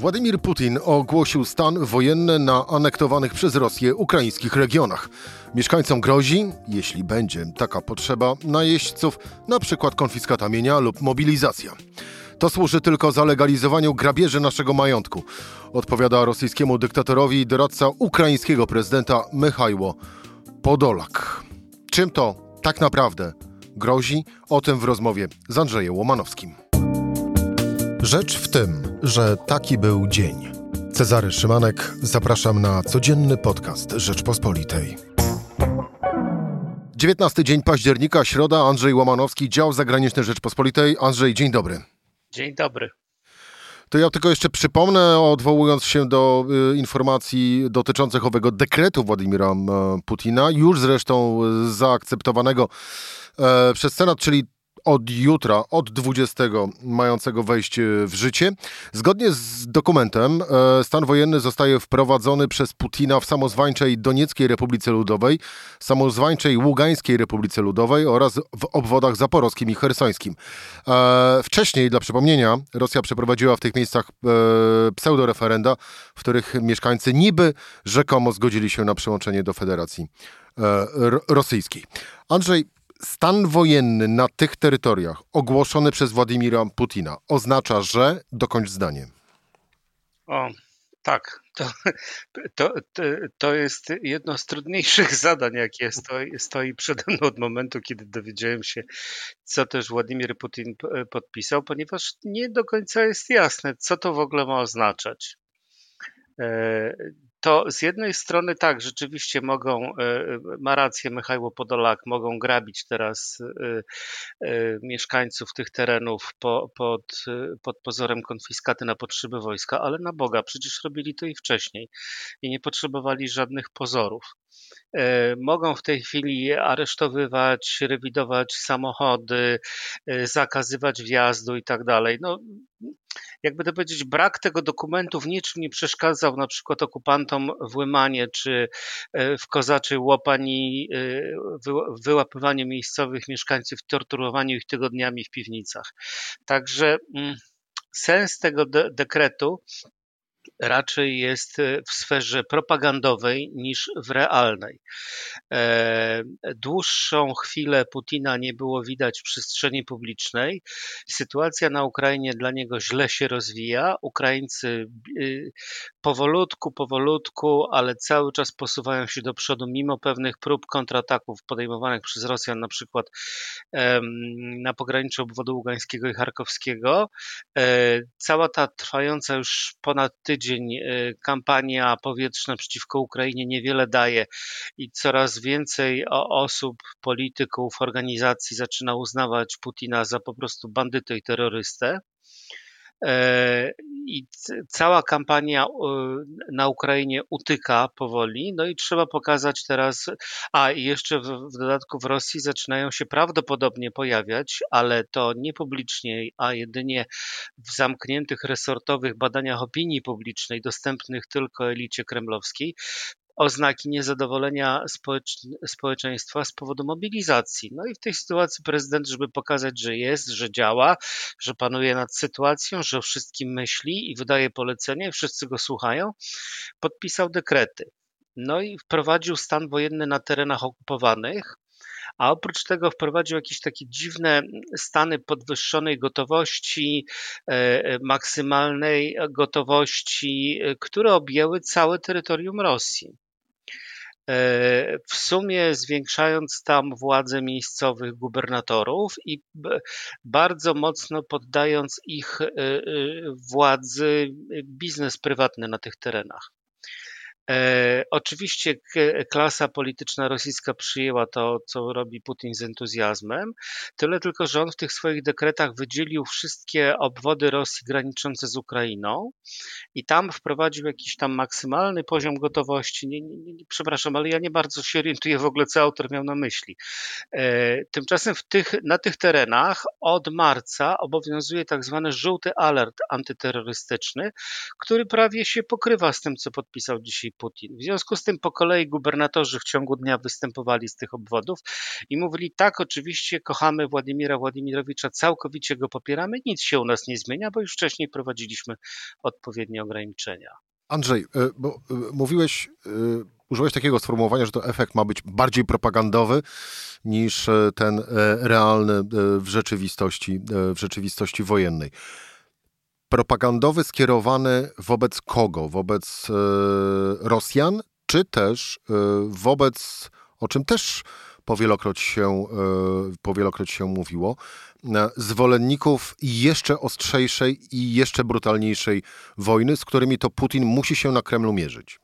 Władimir Putin ogłosił stan wojenny na anektowanych przez Rosję ukraińskich regionach. Mieszkańcom grozi, jeśli będzie taka potrzeba, najeźdźców, na przykład konfiskata mienia lub mobilizacja. To służy tylko zalegalizowaniu grabieży naszego majątku, odpowiada rosyjskiemu dyktatorowi doradca ukraińskiego prezydenta Michajło Podolak. Czym to tak naprawdę grozi? O tym w rozmowie z Andrzejem Łomanowskim. Rzecz w tym, że taki był dzień. Cezary Szymanek, zapraszam na codzienny podcast Rzeczpospolitej. 19 dzień października, środa, Andrzej Łamanowski, dział zagraniczny Rzeczpospolitej. Andrzej, dzień dobry. Dzień dobry. To ja tylko jeszcze przypomnę, odwołując się do y, informacji dotyczących owego dekretu Władimira y, Putina, już zresztą zaakceptowanego y, przez Senat, czyli od jutra, od 20 mającego wejść w życie. Zgodnie z dokumentem e, stan wojenny zostaje wprowadzony przez Putina w samozwańczej Donieckiej Republice Ludowej, samozwańczej Ługańskiej Republice Ludowej oraz w obwodach zaporowskim i hersońskim. E, wcześniej, dla przypomnienia, Rosja przeprowadziła w tych miejscach e, pseudoreferenda, w których mieszkańcy niby rzekomo zgodzili się na przyłączenie do Federacji Rosyjskiej. Andrzej, stan wojenny na tych terytoriach ogłoszony przez Władimira Putina oznacza, że dokończ zdanie. O, tak. To, to, to jest jedno z trudniejszych zadań, jakie stoi, stoi przede mną od momentu, kiedy dowiedziałem się, co też Władimir Putin podpisał, ponieważ nie do końca jest jasne, co to w ogóle ma oznaczać. To z jednej strony tak, rzeczywiście mogą, e, e, ma rację Michał Podolak, mogą grabić teraz e, mieszkańców tych terenów po, pod, pod pozorem konfiskaty na potrzeby wojska, ale na Boga, przecież robili to i wcześniej i nie potrzebowali żadnych pozorów. Mogą w tej chwili aresztowywać, rewidować samochody, zakazywać wjazdu i tak dalej. No, jakby to powiedzieć, brak tego dokumentu w niczym nie przeszkadzał na przykład okupantom w Łymanie czy e, w Kozaczej Łopani w wyłapywaniu miejscowych mieszkańców, torturowaniu ich tygodniami w piwnicach. Także mm, sens tego de dekretu raczej jest e, w sferze propagandowej niż w realnej. E, dłuższą chwilę Putina nie było widać w przestrzeni publicznej. Sytuacja na Ukrainie dla niego źle się rozwija. Ukraińcy y, powolutku, powolutku, ale cały czas posuwają się do przodu, mimo pewnych prób kontrataków podejmowanych przez Rosjan, na przykład na pograniczu obwodu ługańskiego i charkowskiego. E, cała ta trwająca już ponad tydzień e, kampania powietrzna przeciwko Ukrainie niewiele daje i coraz więcej osób, polityków, organizacji zaczyna uznawać Putina za po prostu bandytę i terrorystę. E, I cała kampania na Ukrainie utyka powoli, no i trzeba pokazać teraz, a i jeszcze w, w dodatku w Rosji zaczynają się prawdopodobnie pojawiać, ale to nie publicznie, a jedynie w zamkniętych resortowych badaniach opinii publicznej, dostępnych tylko elicie kremlowskiej, oznaki niezadowolenia społeczeństwa z powodu mobilizacji. No i w tej sytuacji prezydent, żeby pokazać, że jest, że działa, że panuje nad sytuacją, że o wszystkim myśli i wydaje polecenie, wszyscy go słuchają, podpisał dekrety. No i wprowadził stan wojenny na terenach okupowanych, a oprócz tego wprowadził jakieś takie dziwne stany podwyższonej gotowości, e, e, maksymalnej gotowości, e, które objęły całe terytorium Rosji. E, w sumie zwiększając tam władzę miejscowych gubernatorów i bardzo mocno poddając ich e, e, władzy biznes prywatny na tych terenach. E, oczywiście klasa polityczna rosyjska przyjęła to, co robi Putin z entuzjazmem, tyle tylko, że on w tych swoich dekretach wydzielił wszystkie obwody Rosji graniczące z Ukrainą i tam wprowadził jakiś tam maksymalny poziom gotowości. Nie, nie, nie, przepraszam, ale ja nie bardzo się orientuję w ogóle, co autor miał na myśli. E, tymczasem w tych, na tych terenach od marca obowiązuje tak zwany żółty alert antyterrorystyczny, który prawie się pokrywa z tym, co podpisał dzisiaj Putin. W związku z tym po kolei gubernatorzy w ciągu dnia występowali z tych obwodów i mówili tak, oczywiście kochamy Władimira Władimirowicza, całkowicie go popieramy, nic się u nas nie zmienia, bo już wcześniej prowadziliśmy odpowiednie ograniczenia. Andrzej, e, bo e, mówiłeś, e, użyłeś takiego sformułowania, że to efekt ma być bardziej propagandowy niż ten realny w rzeczywistości, w rzeczywistości wojennej. Propagandowy skierowany wobec kogo? Wobec Rosjan, czy też wobec, o czym też powielokroć się, powielokroć się mówiło, zwolenników jeszcze ostrzejszej i jeszcze brutalniejszej wojny, z którymi to Putin musi się na Kremlu mierzyć?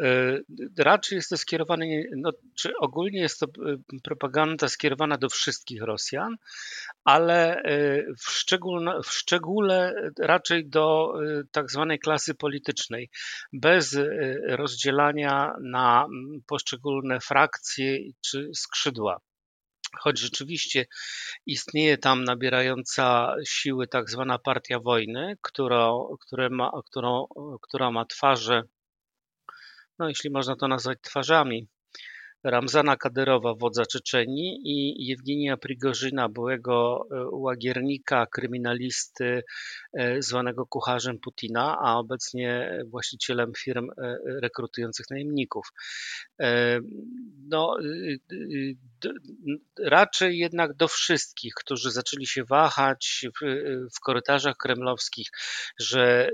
E, raczej jest to skierowane, no, czy ogólnie jest to e, propaganda skierowana do wszystkich Rosjan, ale e, w, szczególno, w szczególe raczej do tak zwanej klasy politycznej, bez rozdzielania na poszczególne frakcje czy skrzydła. Choć rzeczywiście istnieje tam nabierająca siły tak zwana partia wojny, która, która, ma, którą, która ma twarze, no jeśli można to nazwać twarzami, Ramzana Kadyrowa, wodza Czeczenii i Jewgenia Prigorzyna, byłego e, łagiernika, kryminalisty e, zwanego kucharzem Putina, a obecnie właścicielem firm e, rekrutujących najemników. No, raczej jednak do wszystkich, którzy zaczęli się wahać w, w korytarzach kremlowskich, że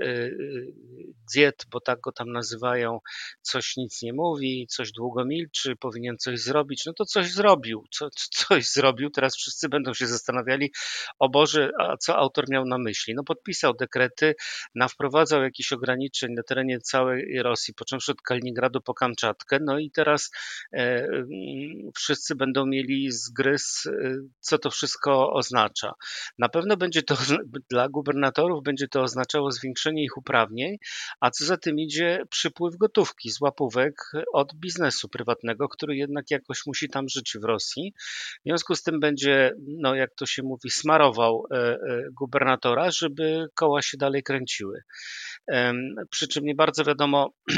Dziet, bo tak go tam nazywają, coś nic nie mówi, coś długo milczy, powinien powinien coś zrobić, no to coś zrobił, co, coś zrobił, teraz wszyscy będą się zastanawiali, o Boże, a co autor miał na myśli? No podpisał dekrety, wprowadzał jakieś ograniczeń na terenie całej Rosji, począwszy od Kaliningradu po Kamczatkę, no i teraz e, mm, wszyscy będą mieli zgryz, e, co to wszystko oznacza. Na pewno będzie to dla gubernatorów będzie to oznaczało zwiększenie ich uprawnień, a co za tym idzie przypływ gotówki z łapówek od biznesu prywatnego, który jednak jakoś musi tam żyć w Rosji. W związku z tym będzie, no jak to się mówi, smarował e, e, gubernatora, żeby koła się dalej kręciły. Przy czym nie bardzo wiadomo,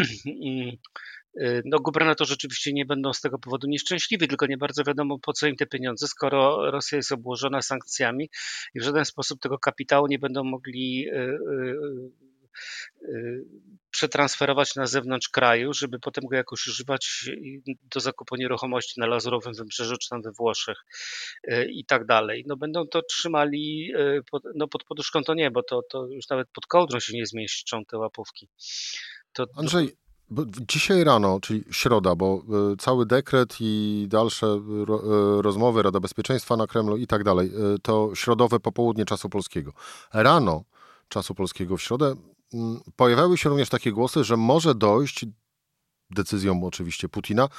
e, no, gubernatorzy oczywiście nie będą z tego powodu nieszczęśliwi, tylko nie bardzo wiadomo, po co im te pieniądze, skoro Rosja jest obłożona sankcjami i w żaden sposób tego kapitału nie będą mogli przetransferować na zewnątrz kraju, żeby potem go jakoś używać do zakupu nieruchomości na Lazurowym Wybrzeżu czy tam we Włoszech y, i tak dalej. No będą to trzymali y, pod, no pod poduszką to nie, bo to, to już nawet pod kołdrą się nie zmieszczą te łapówki. To, Andrzej, dzisiaj rano, czyli środa, bo cały dekret i dalsze rozmowy Rada Bezpieczeństwa na Kremlu i tak dalej, to środowe popołudnie czasu polskiego. Rano czasu polskiego w środę pojawiały się również takie głosy, że może dojść, decyzją oczywiście Putina,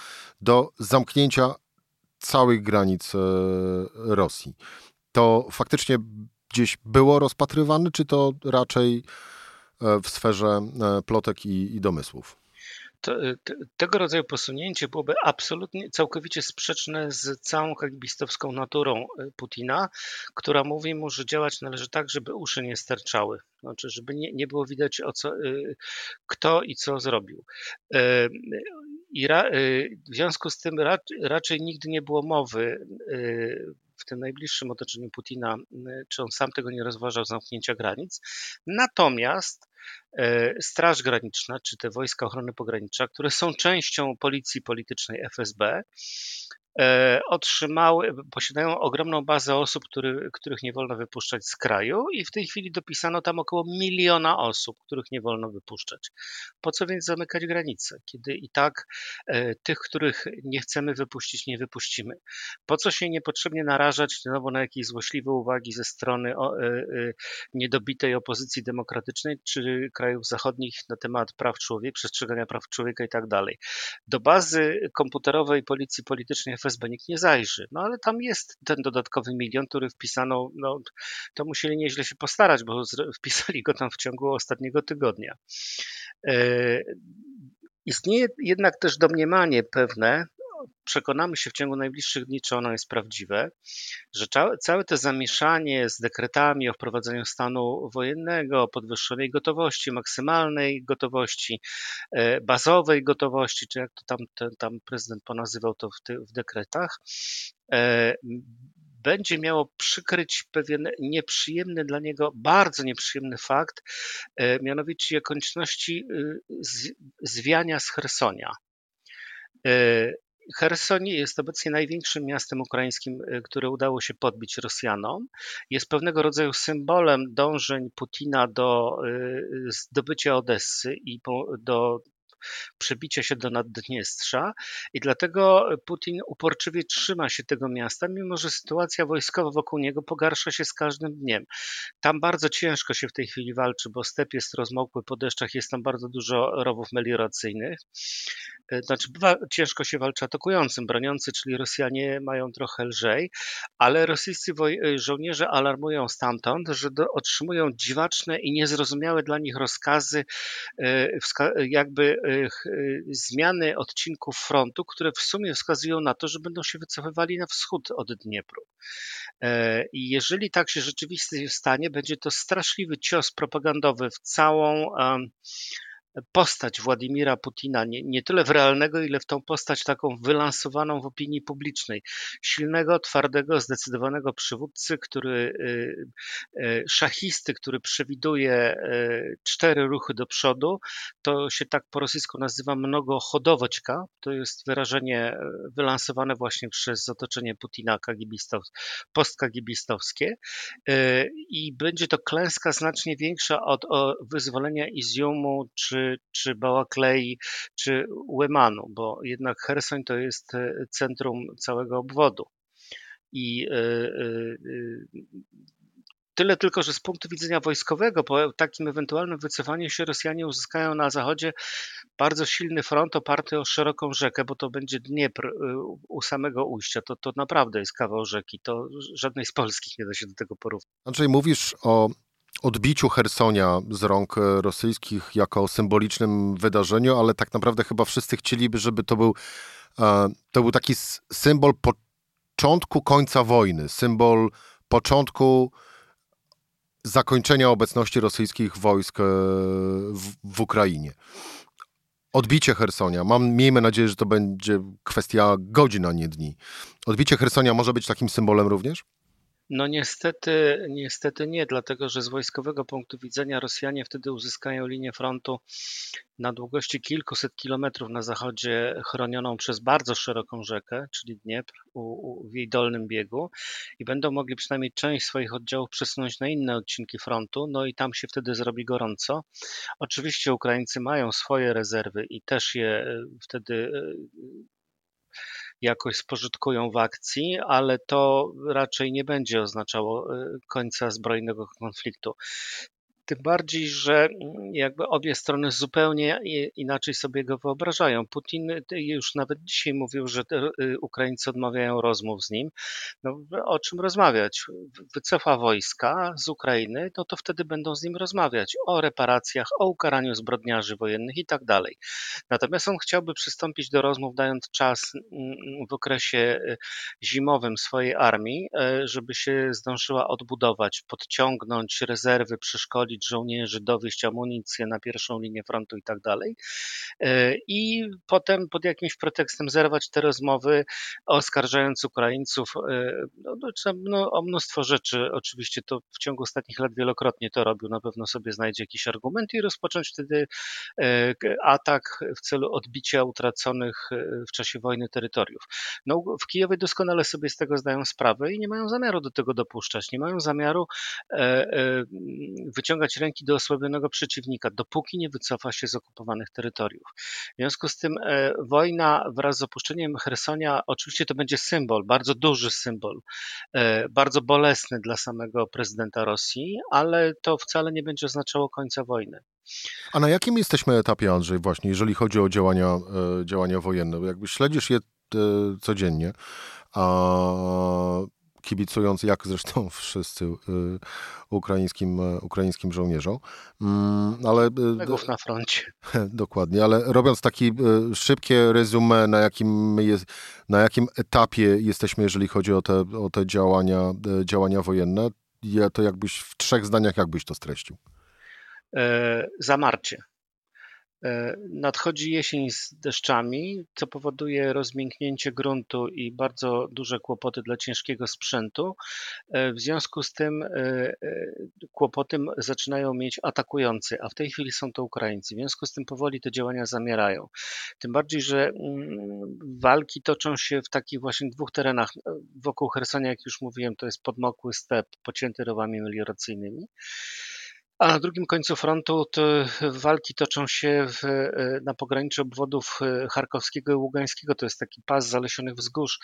do zamknięcia całych granic e, Rosji. To faktycznie gdzieś było rozpatrywane, czy to raczej e, w sferze e, plotek i, i domysłów? To, tego rodzaju posunięcie byłoby absolutnie, całkowicie sprzeczne z całą kalibistowską naturą e, Putina, która mówi mu, że działać należy tak, żeby uszy nie sterczały. Znaczy, żeby nie, nie było widać, o co, e, kto i co zrobił. E, I ra, w związku z tym raczej nigdy nie było mowy w tym najbliższym otoczeniu Putina, czy on sam tego nie rozważał zamknięcia granic. Natomiast Straż Graniczna, czy te Wojska Ochrony Pogranicza, które są częścią policji politycznej FSB, E, otrzymały, posiadają ogromną bazę osób, który, których nie wolno wypuszczać z kraju i w tej chwili dopisano tam około miliona osób, których nie wolno wypuszczać. Po co więc zamykać granice, kiedy i tak e, tych, których nie chcemy wypuścić, nie wypuścimy? Po co się niepotrzebnie narażać znowu na jakieś złośliwe uwagi ze strony e, e, niedobitej opozycji demokratycznej czy krajów zachodnich na temat praw człowieka, przestrzegania praw człowieka i tak dalej. Do bazy komputerowej policji politycznej FSB nikt nie zajrzy. No ale tam jest ten dodatkowy milion, który wpisano, no to musieli nieźle się postarać, bo wpisali go tam w ciągu ostatniego tygodnia. E, istnieje jednak też domniemanie pewne, przekonamy się w ciągu najbliższych dni, czy ono jest prawdziwe, że całe to zamieszanie z dekretami o wprowadzeniu stanu wojennego, podwyższonej gotowości, maksymalnej gotowości, e, bazowej gotowości, czy jak to tam, ten, tam prezydent ponazywał to w, ty, w dekretach, e, będzie miało przykryć pewien nieprzyjemny dla niego, bardzo nieprzyjemny fakt, e, mianowicie konieczności zwiania z Hersonia. Cherson jest obecnie największym miastem ukraińskim, y, które udało się podbić Rosjanom. Jest pewnego rodzaju symbolem dążeń Putina do y, zdobycia Odessy i do przebicia się do Naddniestrza i dlatego Putin uporczywie trzyma się tego miasta, mimo że sytuacja wojskowa wokół niego pogarsza się z każdym dniem. Tam bardzo ciężko się w tej chwili walczy, bo step jest rozmokły po deszczach, jest tam bardzo dużo rowów melioracyjnych. E, znaczy, ciężko się walczy atakującym, broniący, czyli Rosjanie mają trochę lżej, ale rosyjscy e, żołnierze alarmują stamtąd, że otrzymują dziwaczne i niezrozumiałe dla nich rozkazy, e, jakby zmiany odcinków frontu, które w sumie wskazują na to, że będą się wycofywali na wschód od Dniepru. I jeżeli tak się rzeczywiście stanie, będzie to straszliwy cios propagandowy w całą postać Władimira Putina, nie, nie tyle w realnego, ile w tą postać taką wylansowaną w opinii publicznej. Silnego, twardego, zdecydowanego przywódcy, który, y, y, szachisty, który przewiduje y, cztery ruchy do przodu. To się tak po rosyjsku nazywa mnogochodowoćka. To jest wyrażenie wylansowane właśnie przez otoczenie Putina kagibistow, postkagibistowskie. I będzie to klęska znacznie większa od wyzwolenia Iziumu czy czy, Bałaklei, czy Łemanu, bo jednak Hersoń to jest e, centrum całego obwodu. I e, e, Tyle tylko, że z punktu widzenia wojskowego, po takim ewentualnym wycofaniu się Rosjanie uzyskają na zachodzie bardzo silny front oparty o szeroką rzekę, bo to będzie Dniepr u samego ujścia. To, to naprawdę jest kawał rzeki. To żadnej z polskich nie da się do tego porównać. Andrzej, mówisz o odbiciu Hersonia z rąk e, rosyjskich jako symbolicznym wydarzeniu, ale tak naprawdę chyba wszyscy chcieliby, żeby to był, e, to był taki symbol początku końca wojny, symbol początku zakończenia obecności rosyjskich wojsk e, w, w Ukrainie. Odbicie Hersonia, mam, miejmy nadzieję, że to będzie kwestia godzin, a nie dni. Odbicie Hersonia może być takim symbolem również? No niestety, niestety nie, dlatego że z wojskowego punktu widzenia Rosjanie wtedy uzyskają linię frontu na długości kilkuset kilometrów na zachodzie, chronioną przez bardzo szeroką rzekę, czyli Dniepr, u, u, w jej dolnym biegu, i będą mogli przynajmniej część swoich oddziałów przesunąć na inne odcinki frontu, no i tam się wtedy zrobi gorąco. Oczywiście Ukraińcy mają swoje rezerwy i też je e, wtedy e, jakoś spożytkują w akcji, ale to raczej nie będzie oznaczało y, końca zbrojnego konfliktu. Tym bardziej, że jakby obie strony zupełnie inaczej sobie go wyobrażają. Putin już nawet dzisiaj mówił, że y, Ukraińcy odmawiają rozmów z nim. No, o czym rozmawiać? Wycofa wojska z Ukrainy, no to wtedy będą z nim rozmawiać o reparacjach, o ukaraniu zbrodniarzy wojennych i tak dalej. Natomiast on chciałby przystąpić do rozmów, dając czas mm, w okresie y, zimowym swojej armii, y, żeby się zdążyła odbudować, podciągnąć rezerwy, przeszkolić żołnierzy, dowieść amunicję na pierwszą linię frontu i tak dalej. E, I potem pod jakimś pretekstem zerwać te rozmowy, oskarżając Ukraińców e, no, no, no, o mnóstwo rzeczy. Oczywiście to w ciągu ostatnich lat wielokrotnie to robił, na pewno sobie znajdzie jakiś argument i rozpocząć wtedy e, atak w celu odbicia utraconych w czasie wojny terytoriów. No, w Kijowie doskonale sobie z tego zdają sprawę i nie mają zamiaru do tego dopuszczać. Nie mają zamiaru wyciągać wyciągać ręki do osłabionego przeciwnika, dopóki nie wycofa się z okupowanych terytoriów. W związku z tym e, wojna wraz z opuszczeniem Hersonia, oczywiście to będzie symbol, bardzo duży symbol, e, bardzo bolesny dla samego prezydenta Rosji, ale to wcale nie będzie oznaczało końca wojny. A na jakim jesteśmy etapie, Andrzej, właśnie, jeżeli chodzi o działania, e, działania wojenne? Jakby śledzisz je codziennie. A kibicując, jak zresztą wszyscy ukraińskim, ukraińskim żołnierzom. Mm, ale, Kolegów na froncie. Dokładnie, ale robiąc takie szybkie resume, na jakim, jest, na jakim etapie jesteśmy, jeżeli chodzi o te, o te działania, działania wojenne, to jakbyś w trzech zdaniach, jakbyś to streścił? E, zamarcie. E, nadchodzi jesień z deszczami, co powoduje rozmięknięcie gruntu i bardzo duże kłopoty dla ciężkiego sprzętu. E, w związku z tym kłopoty zaczynają mieć atakujący, a w tej chwili są to Ukraińcy. W związku z tym powoli te działania zamierają. Tym bardziej, że mm, walki toczą się w takich właśnie dwóch terenach. Wokół Hersonia, jak już mówiłem, to jest podmokły step pocięty rowami melioracyjnymi. A na drugim końcu frontu walki toczą się w, e, na pograniczu obwodów e, charkowskiego i ługańskiego. To jest taki pas zalesionych wzgórz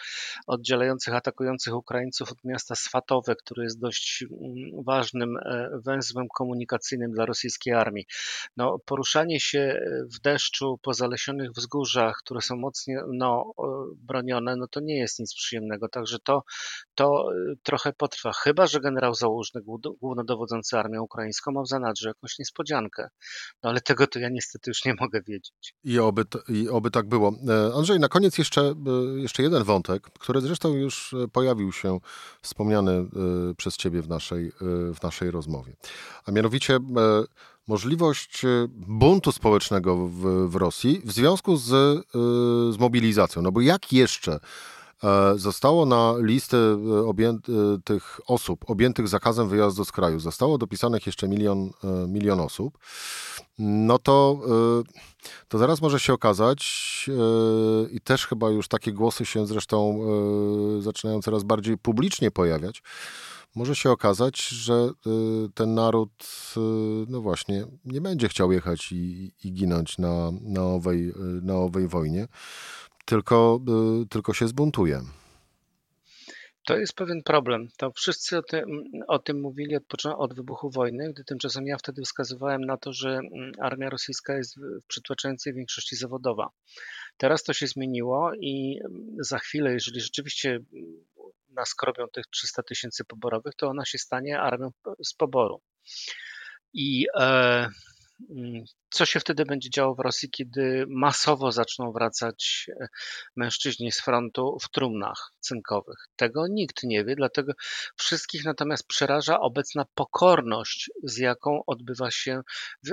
oddzielających atakujących Ukraińców od miasta Swatowe, które jest dość mm, ważnym e, węzłem komunikacyjnym dla rosyjskiej armii. No, poruszanie się w deszczu po zalesionych wzgórzach, które są mocno no, bronione, no to nie jest nic przyjemnego. Także to, to trochę potrwa. Chyba, że generał Załużny, głównodowodzący armią ukraińską, ma zanadrzu jakąś niespodziankę. No ale tego to ja niestety już nie mogę wiedzieć. I oby, i oby tak było. E, Andrzej, na koniec jeszcze, e, jeszcze jeden wątek, który zresztą już e, pojawił się wspomniany przez ciebie w naszej, w naszej rozmowie. A mianowicie możliwość buntu społecznego w, w Rosji w związku z, z mobilizacją. No bo jak jeszcze zostało na listę e, objęty, e, tych osób objętych zakazem wyjazdu z kraju, zostało dopisanych jeszcze milion, milion osób, no to, to zaraz może się okazać i też chyba już takie głosy się zresztą zaczynają coraz bardziej publicznie pojawiać, może się okazać, że ten naród, no właśnie, nie będzie chciał jechać i, i ginąć na, na, owej, na owej wojnie tylko, y, tylko się zbuntuje. To jest pewien problem. To wszyscy o tym, o tym mówili od, od wybuchu wojny, gdy tymczasem ja wtedy wskazywałem na to, że mm, armia rosyjska jest w przytłaczającej większości zawodowa. Teraz to się zmieniło i mm, za chwilę, jeżeli rzeczywiście mm, naskrobią tych 300 tysięcy poborowych, to ona się stanie armią z poboru. I e, co się wtedy będzie działo w Rosji, kiedy masowo zaczną wracać e, mężczyźni z frontu w trumnach cynkowych? Tego nikt nie wie, dlatego wszystkich natomiast przeraża obecna pokorność, z jaką odbywa się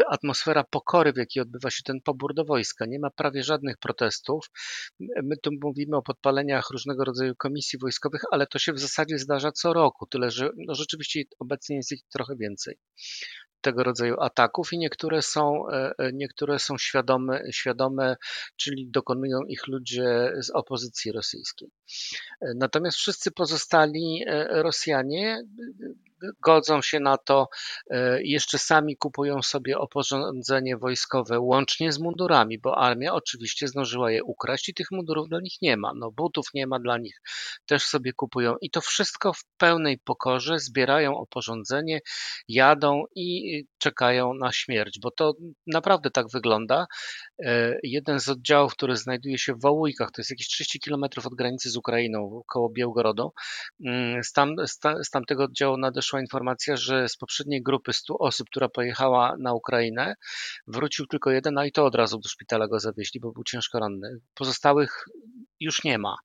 atmosfera pokory, w jakiej odbywa się ten pobór do wojska. Nie ma prawie żadnych protestów. My tu mówimy o podpaleniach różnego rodzaju komisji wojskowych, ale to się w zasadzie zdarza co roku, tyle że no rzeczywiście obecnie jest ich trochę więcej tego rodzaju ataków i niektóre są, e, e, niektóre są świadome, świadome, czyli dokonują ich ludzie z opozycji rosyjskiej. E, natomiast wszyscy pozostali Rosjanie godzą się na to, e, jeszcze sami kupują sobie oporządzenie wojskowe łącznie z mundurami, bo armia oczywiście zdążyła je ukraść i tych mundurów dla nich nie ma. No, butów nie ma dla nich, też sobie kupują i to wszystko w pełnej pokorze zbierają oporządzenie, jadą i czekają na śmierć, bo to naprawdę tak wygląda. E, jeden z oddziałów, który znajduje się w Wałujkach, to jest jakieś 30 kilometrów od granicy z Ukrainą, koło Białgorodu, mm, z, tam, z tamtego oddziału nadeszła informacja, że z poprzedniej grupy 100 osób, która pojechała na Ukrainę, wrócił tylko jeden, a i to od razu do szpitala go zawieźli, bo był ciężko ranny. Pozostałych już nie ma.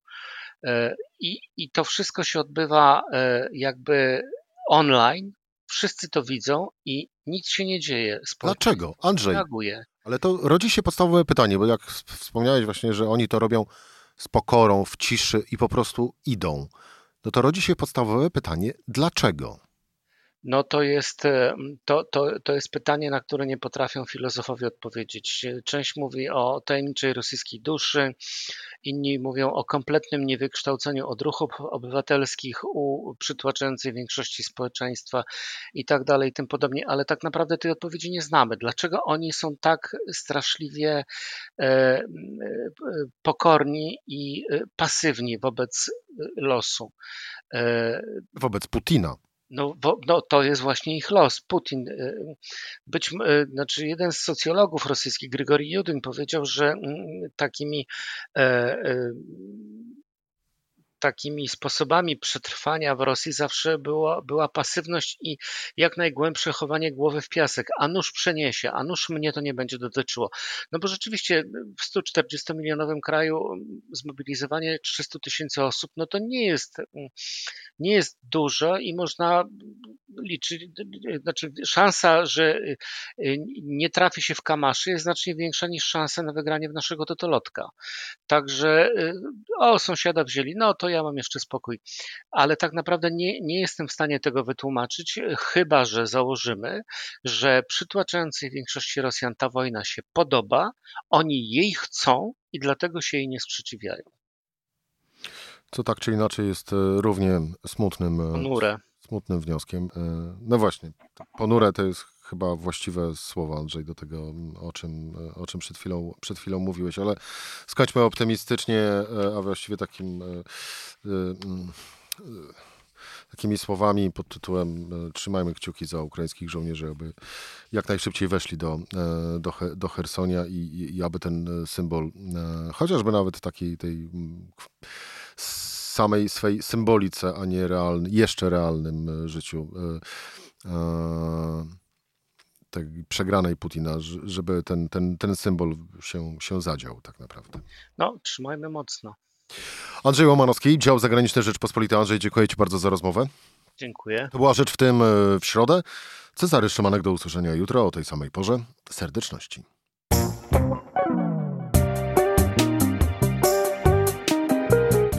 E, I, i to wszystko się odbywa e, jakby online. Wszyscy to widzą i nic się nie dzieje. Dlaczego? Andrzej. Reaguje. Ale to rodzi się podstawowe pytanie, bo jak wspomniałeś właśnie, że oni to robią z pokorą, w ciszy i po prostu idą. No to rodzi się podstawowe pytanie, dlaczego? No to jest, e, to, to, to jest pytanie, na które nie potrafią filozofowie odpowiedzieć. Część mówi o tajemniczej rosyjskiej duszy, inni mówią o kompletnym niewykształceniu odruchów obywatelskich u przytłaczającej większości społeczeństwa i tak dalej, i tym podobnie, ale tak naprawdę tej odpowiedzi nie znamy. Dlaczego oni są tak straszliwie e, e, pokorni i pasywni wobec losu? Wobec Putina. No, bo, no, to jest właśnie ich los. Putin, y, być, y, znaczy jeden z socjologów rosyjskich, Grigori Judyn, powiedział, że mm, takimi e, e, takimi sposobami przetrwania w Rosji zawsze była, była pasywność i jak najgłębsze chowanie głowy w piasek. A nuż przeniesie, a nuż mnie to nie będzie dotyczyło. No bo rzeczywiście w 140-milionowym kraju zmobilizowanie 300 tysięcy osób, no to nie jest, nie jest dużo i można liczyć, znaczy szansa, że nie trafi się w kamaszy jest znacznie większa niż szansa na wygranie w naszego totolotka. Także o, sąsiada wzięli, no to ja mam jeszcze spokój. Ale tak naprawdę nie, nie jestem w stanie tego wytłumaczyć, chyba że założymy, że przytłaczającej większości Rosjan ta wojna się podoba, oni jej chcą i dlatego się jej nie sprzeciwiają. Co tak czy inaczej jest e, równie smutnym, e, Ponure. smutnym wnioskiem. E, no właśnie, ponure to jest chyba właściwe słowa, Andrzej, do tego, o czym, o czym przed, chwilą, przed chwilą mówiłeś, ale skończmy optymistycznie, a właściwie takim mm, takimi słowami pod tytułem Trzymajmy kciuki za ukraińskich żołnierzy, aby jak najszybciej weszli do, do, do Hersonia i, i aby ten symbol, chociażby nawet takiej tej samej swej symbolice, a nie realny, jeszcze realnym życiu tej przegranej Putina, żeby ten, ten, ten symbol się, się zadział tak naprawdę. No, trzymajmy mocno. Andrzej Łomanowski, dział zagraniczny Rzeczpospolitej. Andrzej, dziękuję Ci bardzo za rozmowę. Dziękuję. To była rzecz w tym e, w środę. Cezary Szymanek do usłyszenia jutro o tej samej porze. Serdeczności.